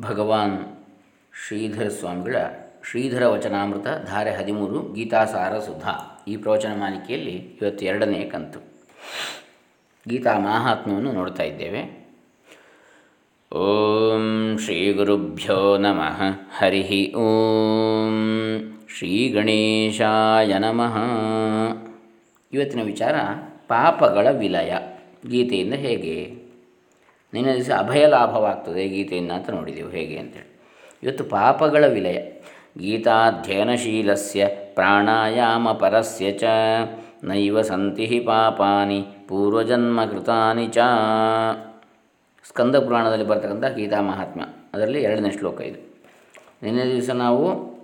ಭಗವಾನ್ ಶ್ರೀಧರ ಸ್ವಾಮಿಗಳ ಶ್ರೀಧರ ವಚನಾಮೃತ ಧಾರೆ ಹದಿಮೂರು ಗೀತಾಸಾರ ಸುಧಾ. ಈ ಪ್ರವಚನ ಮಾಲಿಕೆಯಲ್ಲಿ ಇವತ್ತು ಎರಡನೇ ಕಂತು. ಗೀತಾ ಮಾಹಾತ್ಮ್ಯವನ್ನು ನೋಡ್ತಾ ಇದ್ದೇವೆ. ಓಂ ಶ್ರೀ ಗುರುಭ್ಯೋ ನಮಃ. ಹರಿ ಓಂ ಶ್ರೀ ಗಣೇಶಾಯ ನಮಃ. ಇವತ್ತಿನ ವಿಚಾರ ಪಾಪಗಳ ವಿಲಯ. ಗೀತೆಯಿಂದ ಹೇಗೆ? ನಿನ್ನ ದಿವಸ ಅಭಯ ಲಾಭವಾಗ್ತದೆ ಗೀತೆಯನ್ನು ಅಂತ ನೋಡಿದೆವು. ಹೇಗೆ ಅಂತೇಳಿ. ಇವತ್ತು ಪಾಪಗಳ ವಿಲಯ. ಗೀತಾಧ್ಯಯನಶೀಲಸ್ಯ ಪ್ರಾಣಾಯಾಮ ಪರಸ್ಯ ಚ. ನೈವ ಸಂತಿ ಪಾಪಾನಿ ಪೂರ್ವಜನ್ಮ ಕೃತಾನಿ ಚ. ಸ್ಕಂದ ಪುರಾಣದಲ್ಲಿ ಬರ್ತಕ್ಕಂಥ ಗೀತಾ ಮಹಾತ್ಮ ಅದರಲ್ಲಿ ಎರಡನೇ ಶ್ಲೋಕ ಇದು. ನಿನ್ನೆ ನಾವು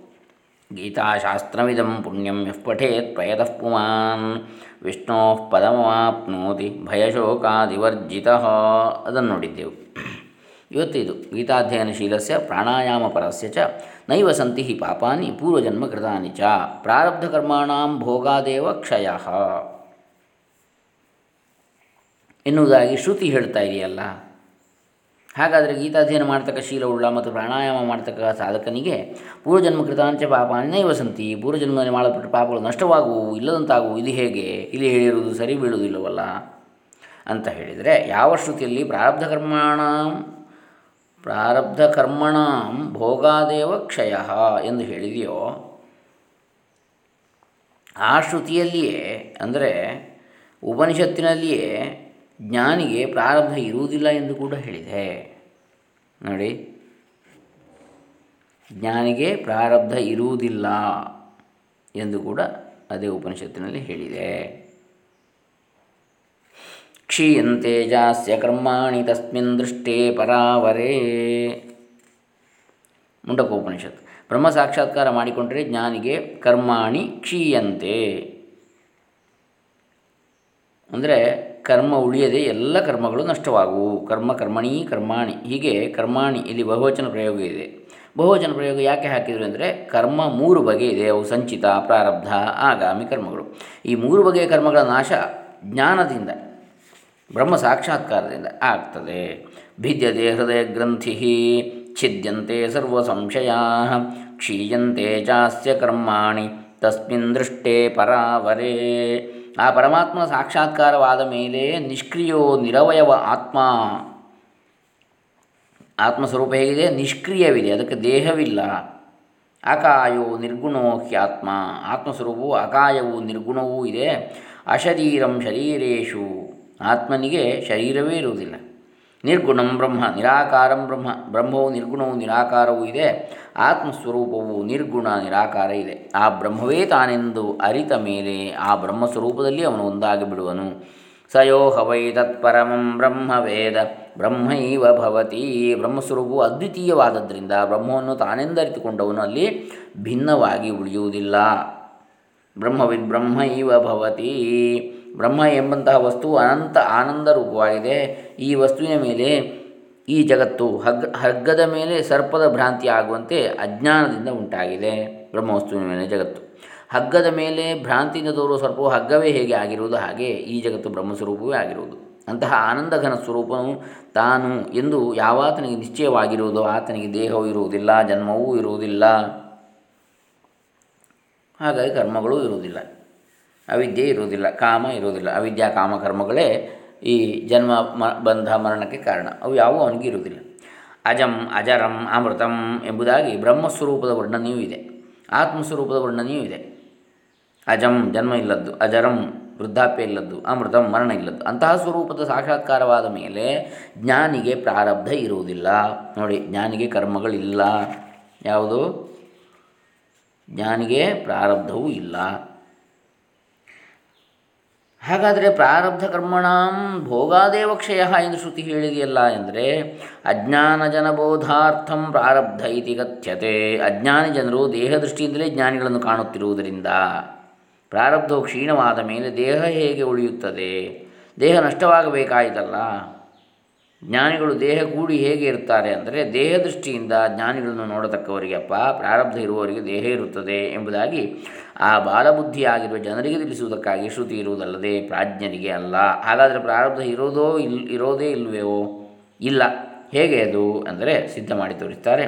ಗೀತಾಶಾಸ್ತ್ರಮಿದಂ ಪುಣ್ಯಂ ಯಃ ಪಠೇತ್ ಪ್ರಯತಃ ಪುಮಾನ್ ವಿಷ್ಣೋಃ ಪದಮಾಪ್ನೋತಿ ಭಯಶೋಕಾದಿವರ್ಜಿತ ಅದನ್ನು ನೋಡಿದ್ದೆವು ಇವತ್ತಿದು ಗೀತಾಧ್ಯಯನಶೀಲಸ್ಯ ಪ್ರಾಣಾಯಾಮ ಪರಸ್ಯ ಚ ನೈವ ಸಂತಿ ಪಾಪಾನಿ ಪೂರ್ವಜನ್ಮ ಕೃತಾನಿ ಚ ಪ್ರಾರಬ್ಧಕರ್ಮಾಣಾಂ ಭೋಗಾದೇವ ಕ್ಷಯ ಎನ್ನುವುದಾಗಿ ಶ್ರುತಿ ಹೇಳ್ತಾ ಇದೆಯಲ್ಲ? ಹಾಗಾದರೆ ಗೀತಾಧ್ಯಯನ ಮಾಡ್ತಕ್ಕ ಶೀಲವುಳ್ಳ ಮತ್ತು ಪ್ರಾಣಾಯಾಮ ಮಾಡ್ತಕ್ಕ ಸಾಧಕನಿಗೆ ಪೂರ್ವಜನ್ಮ ಕೃತಾಂಚ ನೈವ ಸಂತಿ, ಪೂರ್ವಜನ್ಮದಲ್ಲಿ ಮಾಡಲ್ಪಟ್ಟ ಪಾಪಗಳು ನಷ್ಟವಾಗುವು ಇಲ್ಲದಂತಾಗುವು ಇದು ಹೇಗೆ? ಇಲ್ಲಿ ಹೇಳಿರುವುದು ಸರಿ ಬೀಳುವುದಿಲ್ಲವಲ್ಲ? ಅಂತ ಹೇಳಿದರೆ, ಯಾವ ಶ್ರುತಿಯಲ್ಲಿ ಪ್ರಾರಬ್ಧ ಕರ್ಮಾಣ, ಪ್ರಾರಬ್ಧ ಕರ್ಮಣ ಭೋಗಾದೇವ ಕ್ಷಯ ಎಂದು ಹೇಳಿದೆಯೋ, ಆ ಶ್ರುತಿಯಲ್ಲಿಯೇ, ಅಂದರೆ ಉಪನಿಷತ್ತಿನಲ್ಲಿಯೇ ಜ್ಞಾನಿಗೆ ಪ್ರಾರಬ್ಧ ಇರುವುದಿಲ್ಲ ಎಂದು ಕೂಡ ಹೇಳಿದೆ. ನೋಡಿ. ಜ್ಞಾನಿಗೆ ಪ್ರಾರಬ್ಧ ಇರುವುದಿಲ್ಲ ಎಂದು ಕೂಡ ಅದೇ ಉಪನಿಷತ್ತಿನಲ್ಲಿ ಹೇಳಿದೆ. ಕ್ಷೀಯಂತೆ ಜಾಸ್ಯ ಕರ್ಮಾಣಿ ತಸ್ಮಿನ್ ದೃಷ್ಟೇ ಪರಾವರೇ. ಮುಂಡಕೋಪನಿಷತ್ ಬ್ರಹ್ಮ ಸಾಕ್ಷಾತ್ಕಾರ ಮಾಡಿಕೊಂಡರೆ ಜ್ಞಾನಿಗೆ ಕರ್ಮಾಣಿ ಕ್ಷೀಯಂತೆ. ಅಂದರೆ ಕರ್ಮ ಉಳಿಯದೆ ಎಲ್ಲ ಕರ್ಮಗಳು ನಷ್ಟವಾಗುವು. ಕರ್ಮ ಕರ್ಮಣಿ ಕರ್ಮಾಣಿ. ಹೀಗೆ ಕರ್ಮಾಣಿ ಇಲ್ಲಿ ಬಹುವಚನ ಪ್ರಯೋಗ ಇದೆ. ಬಹುವಚನ ಪ್ರಯೋಗ ಯಾಕೆ ಹಾಕಿದರು ಅಂದರೆ ಕರ್ಮ ಮೂರು ಬಗೆ ಇದೆ. ಅವು ಸಂಚಿತ, ಪ್ರಾರಬ್ಧ, ಆಗಾಮಿ ಕರ್ಮಗಳು. ಈ ಮೂರು ಬಗೆಯ ಕರ್ಮಗಳ ನಾಶ ಜ್ಞಾನದಿಂದ, ಬ್ರಹ್ಮ ಸಾಕ್ಷಾತ್ಕಾರದಿಂದ ಆಗ್ತದೆ. ಭಿದ್ಯತೆ ಹೃದಯ ಗ್ರಂಥಿ ಛಿದ್ಯಂತೆ ಸರ್ವ ಸಂಶಯ, ಕ್ಷೀಯಂತೆ ಚಾಸ್ಯ ಕರ್ಮಾಣಿ, ತಸ್ಮಿನ್ ದೃಷ್ಟೇ ಪರಾವರೇ. ಆ ಪರಮಾತ್ಮ ಸಾಕ್ಷಾತ್ಕಾರವಾದ ಮೇಲೆ ನಿಷ್ಕ್ರಿಯೋ ನಿರವಯವ ಆತ್ಮ. ಆತ್ಮಸ್ವರೂಪ ಹೇಗಿದೆ? ನಿಷ್ಕ್ರಿಯವಿದೆ, ಅದಕ್ಕೆ ದೇಹವಿಲ್ಲ. ಅಕಾಯೋ ನಿರ್ಗುಣೋ ಹ್ಯಾತ್ಮ. ಆತ್ಮಸ್ವರೂಪವು ಅಕಾಯವು ನಿರ್ಗುಣವೂ ಇದೆ. ಅಶರೀರಂ ಶರೀರೇಶು. ಆತ್ಮನಿಗೆ ಶರೀರವೇ ಇರುವುದಿಲ್ಲ. ನಿರ್ಗುಣಂ ಬ್ರಹ್ಮ, ನಿರಾಕಾರಂ ಬ್ರಹ್ಮ, ಬ್ರಹ್ಮವು ನಿರ್ಗುಣವು ನಿರಾಕಾರವೂ ಇದೆ, ಆತ್ಮಸ್ವರೂಪವು ನಿರ್ಗುಣ ನಿರಾಕಾರ ಇದೆ. ಆ ಬ್ರಹ್ಮವೇ ತಾನೆಂದು ಅರಿತ ಮೇಲೆ ಆ ಬ್ರಹ್ಮಸ್ವರೂಪದಲ್ಲಿ ಅವನು ಒಂದಾಗಿ ಬಿಡುವನು. ಸಯೋ ಹವೈ ತತ್ಪರಮಂ ಬ್ರಹ್ಮವೇದ ಬ್ರಹ್ಮೈವ ಭವತಿ. ಬ್ರಹ್ಮಸ್ವರೂಪವು ಅದ್ವಿತೀಯವಾದದ್ದರಿಂದ ಬ್ರಹ್ಮವನ್ನು ತಾನೆಂದರಿತುಕೊಂಡವನು ಅಲ್ಲಿ ಭಿನ್ನವಾಗಿ ಉಳಿಯುವುದಿಲ್ಲ. ಬ್ರಹ್ಮವಿದ್ ಬ್ರಹ್ಮೈವ ಭವತಿ. ಬ್ರಹ್ಮ ಎಂಬಂತಹ ವಸ್ತು ಅನಂತ ಆನಂದ ರೂಪವಾಗಿದೆ. ಈ ವಸ್ತುವಿನ ಮೇಲೆ, ಈ ಜಗತ್ತು ಹಗ್ಗ ಹಗ್ಗದ ಮೇಲೆ ಸರ್ಪದ ಭ್ರಾಂತಿ ಆಗುವಂತೆ ಅಜ್ಞಾನದಿಂದ ಉಂಟಾಗಿದೆ ಬ್ರಹ್ಮವಸ್ತುವಿನ ಮೇಲೆ ಜಗತ್ತು. ಹಗ್ಗದ ಮೇಲೆ ಭ್ರಾಂತಿಯಿಂದ ತೋರುವ ಸರ್ಪವು ಹಗ್ಗವೇ ಹೇಗೆ ಆಗಿರುವುದು ಹಾಗೆ ಈ ಜಗತ್ತು ಬ್ರಹ್ಮಸ್ವರೂಪವೇ ಆಗಿರುವುದು. ಅಂತಹ ಆನಂದಘನ ಸ್ವರೂಪನು ತಾನು ಎಂದು ಯಾವಾತನಿಗೆ ನಿಶ್ಚಯವಾಗಿರುವುದೋ ಆತನಿಗೆ ದೇಹವೂ ಇರುವುದಿಲ್ಲ, ಜನ್ಮವೂ ಇರುವುದಿಲ್ಲ. ಹಾಗಾಗಿ ಕರ್ಮಗಳು ಇರುವುದಿಲ್ಲ. ಅವಿದ್ಯೆ ಇರುವುದಿಲ್ಲ, ಕಾಮ ಇರುವುದಿಲ್ಲ. ಅವಿದ್ಯಾ, ಕಾಮ ಕರ್ಮಗಳೇ ಈ ಜನ್ಮ, ಮ, ಬಂಧ, ಮರಣಕ್ಕೆ ಕಾರಣ. ಅವು ಯಾವುವು ಅವನಿಗೆ ಇರುವುದಿಲ್ಲ. ಅಜಂ, ಅಜರಂ, ಅಮೃತಂ ಎಂಬುದಾಗಿ ಬ್ರಹ್ಮಸ್ವರೂಪದ ವರ್ಣನೆಯೂ ಇದೆ. ಆತ್ಮಸ್ವರೂಪದ ವರ್ಣನೆಯೂ ಇದೆ. ಅಜಂ, ಜನ್ಮ ಇಲ್ಲದ್ದು. ಅಜರಂ, ವೃದ್ಧಾಪ್ಯ ಇಲ್ಲದ್ದು. ಅಮೃತಂ, ಮರಣ ಇಲ್ಲದ್ದು. ಅಂತಹ ಸ್ವರೂಪದ ಸಾಕ್ಷಾತ್ಕಾರವಾದ ಮೇಲೆ ಜ್ಞಾನಿಗೆ ಪ್ರಾರಬ್ಧ ಇರುವುದಿಲ್ಲ. ನೋಡಿ, ಜ್ಞಾನಿಗೆ ಕರ್ಮಗಳಿಲ್ಲ. ಯಾವುದು? ಜ್ಞಾನಿಗೆ ಪ್ರಾರಬ್ಧವೂ ಇಲ್ಲ. ಹಾಗಾದರೆ ಪ್ರಾರಬ್ಧ ಕರ್ಮಣಾಂ ಭೋಗಾದೇವ ಕ್ಷಯ ಎಂದು ಶ್ರುತಿ ಹೇಳಿದೆಯಲ್ಲ ಎಂದರೆ ಅಜ್ಞಾನ ಜನಬೋಧಾರ್ಥಂ ಪ್ರಾರಬ್ಧ ಇತಿ ಕಥ್ಯತೆ. ಅಜ್ಞಾನಿ ಜನರು ದೇಹದೃಷ್ಟಿಯಿಂದಲೇ ಜ್ಞಾನಿಗಳನ್ನು ಕಾಣುತ್ತಿರುವುದರಿಂದ ಪ್ರಾರಬ್ಧವು ಕ್ಷೀಣವಾದ ಮೇಲೆ ದೇಹ ಹೇಗೆ ಉಳಿಯುತ್ತದೆ? ದೇಹ ನಷ್ಟವಾಗಬೇಕಾಯಿತಲ್ಲ. ಜ್ಞಾನಿಗಳು ದೇಹ ಕೂಡಿ ಹೇಗೆ ಇರ್ತಾರೆ ಅಂದರೆ ದೇಹದೃಷ್ಟಿಯಿಂದ ಜ್ಞಾನಿಗಳನ್ನು ನೋಡತಕ್ಕವರಿಗೆ, ಅಪ್ಪ, ಪ್ರಾರಬ್ಧ ಇರುವವರಿಗೆ ದೇಹ ಇರುತ್ತದೆ ಎಂಬುದಾಗಿ ಆ ಬಾಲಬುದ್ಧಿಯಾಗಿರುವ ಜನರಿಗೆ ತಿಳಿಸುವುದಕ್ಕಾಗಿ ಶ್ರುತಿ ಇರುವುದಲ್ಲದೆ ಪ್ರಾಜ್ಞರಿಗೆ ಅಲ್ಲ. ಹಾಗಾದರೆ ಪ್ರಾರಬ್ಧ ಇರೋದೋ ಇಲ್, ಇರೋದೇ ಇಲ್ಲವೆಯೋ ಇಲ್ಲ. ಹೇಗೆ ಅದು ಅಂದರೆ ಸಿದ್ಧ ಮಾಡಿ ತೋರಿಸ್ತಾರೆ.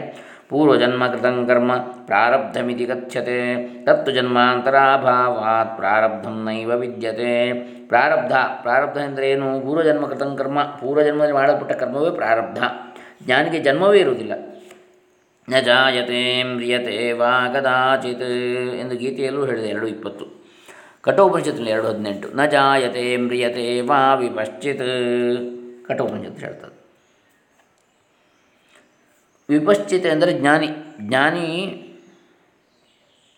ಪೂರ್ವಜನ್ಮ ಕೃತಂ ಕರ್ಮ ಪ್ರಾರಬ್ಧಮಿತಿ ಕಥ್ಯತೆ ತತ್ತು ಜನ್ಮಾಂತರಾಭಾವಾತ್ ಪ್ರಾರಬ್ಧಂ ನೈವ ವಿದ್ಯತೆ. ಪ್ರಾರಬ್ಧ. ಪ್ರಾರಬ್ಧ ಎಂದರೆ ಏನು? ಪೂರ್ವಜನ್ಮ ಕೃತಂ ಕರ್ಮ. ಪೂರ್ವಜನ್ಮದಲ್ಲಿ ಮಾಡಲ್ಪಟ್ಟ ಕರ್ಮವೇ ಪ್ರಾರಬ್ಧ. ಜ್ಞಾನಿಗೆ ಜನ್ಮವೇ ಇರುವುದಿಲ್ಲ. ನ ಜಾಯತೆ ಮ್ರಿಯತೆ ವಾ ಕದಾಚಿತ್ ಎಂದು ಗೀತೆಯಲ್ಲೂ ಹೇಳಿದೆ, ಎರಡು ಇಪ್ಪತ್ತು. ಕಠೋಪನಿಷತ್ನಲ್ಲಿ ಎರಡು ಹದಿನೆಂಟು. ನ ಜಾಯತೆ ಮ್ರಿಯತೆ ವಾ ವಿಪಶ್ಚಿತ್. ಕಠೋಪನಿಷತ್ ಹೇಳ್ತದೆ. ವಿಪಶ್ಚಿತ ಎಂದರೆ ಜ್ಞಾನಿ. ಜ್ಞಾನಿ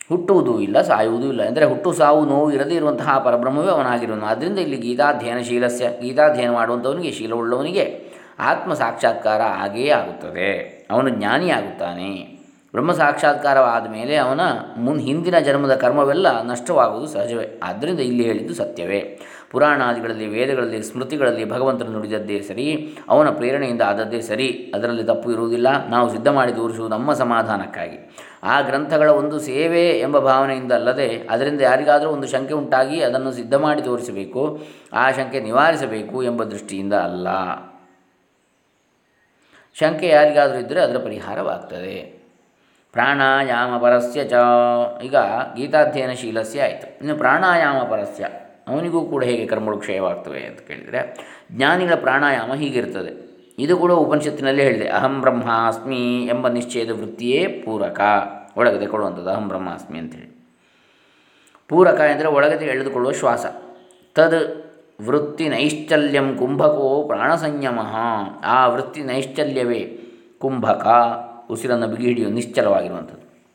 ಹುಟ್ಟುವುದೂ ಇಲ್ಲ, ಸಾಯುವುದೂ ಇಲ್ಲ. ಅಂದರೆ ಹುಟ್ಟು, ಸಾವು, ನೋವು ಇರದೇ ಇರುವಂತಹ ಪರಬ್ರಹ್ಮವೇ ಅವನಾಗಿರುವನು. ಆದ್ದರಿಂದ ಇಲ್ಲಿ ಗೀತಾಧ್ಯಯನ ಶೀಲಸ್ಯ, ಗೀತಾಧ್ಯಯನ ಮಾಡುವಂಥವನಿಗೆ ಶೀಲವುಳ್ಳವನಿಗೆ ಆತ್ಮ ಸಾಕ್ಷಾತ್ಕಾರ ಆಗೇ ಆಗುತ್ತದೆ. ಅವನು ಜ್ಞಾನಿಯಾಗುತ್ತಾನೆ ಬ್ರಹ್ಮ ಸಾಕ್ಷಾತ್ಕಾರವಾದ ಮೇಲೆ ಅವನ ಮುನ್, ಹಿಂದಿನ ಜನ್ಮದ ಕರ್ಮವೆಲ್ಲ ನಷ್ಟವಾಗುವುದು ಸಹಜವೇ. ಆದ್ದರಿಂದ ಇಲ್ಲಿ ಹೇಳಿದ್ದು ಸತ್ಯವೇ. ಪುರಾಣಾದಿಗಳಲ್ಲಿ, ವೇದಗಳಲ್ಲಿ, ಸ್ಮೃತಿಗಳಲ್ಲಿ ಭಗವಂತನು ನುಡಿದದ್ದೇ ಸರಿ, ಅವನ ಪ್ರೇರಣೆಯಿಂದ ಆದದ್ದೇ ಸರಿ, ಅದರಲ್ಲಿ ತಪ್ಪು ಇರುವುದಿಲ್ಲ. ನಾವು ಸಿದ್ಧ ಮಾಡಿ ತೋರಿಸುವುದು ನಮ್ಮ ಸಮಾಧಾನಕ್ಕಾಗಿ. ಆ ಗ್ರಂಥಗಳ ಒಂದು ಸೇವೆ ಎಂಬ ಭಾವನೆಯಿಂದ ಅಲ್ಲದೆ, ಅದರಿಂದ ಯಾರಿಗಾದರೂ ಒಂದು ಶಂಕೆ ಉಂಟಾಗಿ ಅದನ್ನು ಸಿದ್ಧ ಮಾಡಿ ತೋರಿಸಬೇಕು, ಆ ಶಂಕೆ ನಿವಾರಿಸಬೇಕು ಎಂಬ ದೃಷ್ಟಿಯಿಂದ ಅಲ್ಲ. ಶಂಕೆ ಯಾರಿಗಾದರೂ ಇದ್ದರೆ ಅದರ ಪರಿಹಾರವಾಗ್ತದೆ. ಪ್ರಾಣಾಯಾಮ ಪರಸ್ಯ ಚ. ಈಗ ಗೀತಾಧ್ಯಯನ ಶೀಲಸ್ಯ ಆಯಿತು. ಇನ್ನು ಪ್ರಾಣಾಯಾಮ ಪರಸ್ಯ. ಅವನಿಗೂ ಕೂಡ ಹೇಗೆ ಕರ್ಮಗಳು ಕ್ಷಯವಾಗ್ತವೆ ಅಂತ ಕೇಳಿದರೆ, ಜ್ಞಾನಿಗಳ ಪ್ರಾಣಾಯಾಮ ಹೀಗಿರ್ತದೆ ಇದು ಕೂಡ ಉಪನಿಷತ್ತಿನಲ್ಲೇ ಹೇಳಿದೆ, ಅಹಂ ಬ್ರಹ್ಮಾಸ್ಮಿ ಎಂಬ ನಿಶ್ಚಯದ ವೃತ್ತಿಯೇ ಪೂರಕ. ಒಳಗೆ ಕೊಡುವಂಥದ್ದು ಅಹಂ ಬ್ರಹ್ಮಾಸ್ಮಿ ಅಂತೇಳಿ ಪೂರಕ ಎಂದರೆ ಒಳಗದೆ ಎಳೆದುಕೊಳ್ಳುವ ಶ್ವಾಸ. ತದ್ ವೃತ್ತಿ ನೈಶ್ಚಲ್ಯಂ ಕುಂಭಕೋ ಪ್ರಾಣ ಸಂಯಮ. ಆ ವೃತ್ತಿ ನೈಶ್ಚಲ್ಯವೇ ಕುಂಭಕ. ಉಸಿರನ್ನು ಬಿಗಿ ಹಿಡಿಯುವ ನಿಶ್ಚಲವಾಗಿರುವಂಥದ್ದು.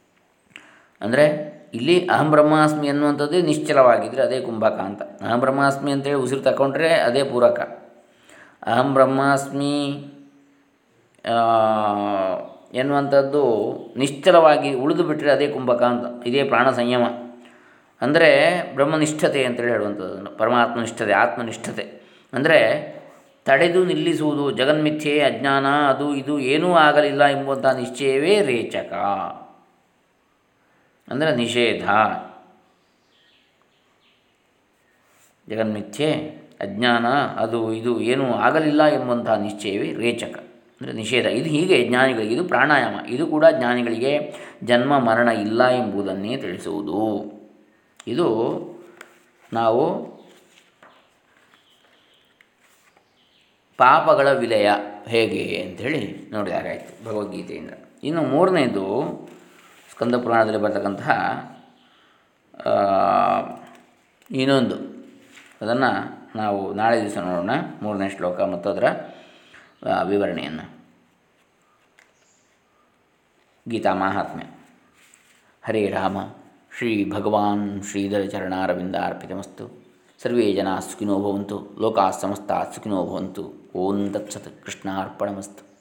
ಅಂದರೆ ಇಲ್ಲಿ ಅಹಂ ಬ್ರಹ್ಮಾಸ್ಮಿ ಅನ್ನುವಂಥದ್ದೇ ನಿಶ್ಚಲವಾಗಿದ್ದರೆ ಅದೇ ಕುಂಭಕ ಅಂತ. ಅಹಂ ಬ್ರಹ್ಮಾಸ್ಮಿ ಅಂತೇಳಿ ಉಸಿರು ತಗೊಂಡ್ರೆ ಅದೇ ಪೂರಕ. ಅಹಂ ಬ್ರಹ್ಮಾಸ್ಮಿ ಎನ್ನುವಂಥದ್ದು ನಿಶ್ಚಲವಾಗಿ ಉಳಿದು ಬಿಟ್ಟರೆ ಅದೇ ಕುಂಭಕ ಅಂತ. ಇದೇ ಪ್ರಾಣ ಸಂಯಮ. ಅಂದರೆ ಬ್ರಹ್ಮನಿಷ್ಠತೆ ಅಂತೇಳಿ ಹೇಳುವಂಥದ್ದು ಪರಮಾತ್ಮನಿಷ್ಠತೆ, ಆತ್ಮನಿಷ್ಠತೆ. ಅಂದರೆ ತಡೆದು ನಿಲ್ಲಿಸುವುದು, ಜಗನ್ಮಿಥ್ಯೆ, ಅಜ್ಞಾನ, ಅದು ಇದು ಏನೂ ಆಗಲಿಲ್ಲ ಎಂಬುವಂಥ ನಿಶ್ಚಯವೇ ರೇಚಕ. ಅಂದರೆ ನಿಷೇಧ. ಜಗನ್ಮಿಥ್ಯೆ, ಅಜ್ಞಾನ, ಅದು ಇದು ಏನೂ ಆಗಲಿಲ್ಲ ಎಂಬಂತಹ ನಿಶ್ಚಯವೇ ರೇಚಕ. ಅಂದರೆ ನಿಷೇಧ. ಇದು ಹೀಗೆ ಜ್ಞಾನಿಗಳಿಗೆ, ಇದು ಪ್ರಾಣಾಯಾಮ. ಇದು ಕೂಡ ಜ್ಞಾನಿಗಳಿಗೆ ಜನ್ಮ, ಮರಣ ಇಲ್ಲ ಎಂಬುದನ್ನೇ ತಿಳಿಸುವುದು. ಇದು ನಾವು ಪಾಪಗಳ ವಿಲಯ ಹೇಗೆ ಅಂಥೇಳಿ ನೋಡಿದಾಗಾಯಿತು ಭಗವದ್ಗೀತೆಯಿಂದ. ಇನ್ನು ಮೂರನೇದು ಸ್ಕಂದ ಪುರಾಣದಲ್ಲಿ ಬರ್ತಕ್ಕಂತಹ ಇನ್ನೊಂದು. ಅದನ್ನು ನಾವು ನಾಳೆ ದಿವಸ ನೋಡೋಣ, ಮೂರನೇ ಶ್ಲೋಕ ಮತ್ತು ಅದರ ವಿವರಣೆಯನ್ನು. ಗೀತಾ ಮಹಾತ್ಮೆ ಹರೇ ರಾಮ, ಶ್ರೀ ಭಗವಾನ್ ಶ್ರೀಧರ ಚರಣಾರವಿಂದ ಅರ್ಪಿತಮಸ್ತು ಸರ್ವೇ ಜನ ಸುಖಿನೋ ಭವಂತು, ಲೋಕಾ ಸಮಸ್ತ ಸುಖಿನೋ ಭವಂತು. ಓಂ ತತ್ಸತ್ ಕೃಷ್ಣಾರ್ಪಣಮಸ್ತು.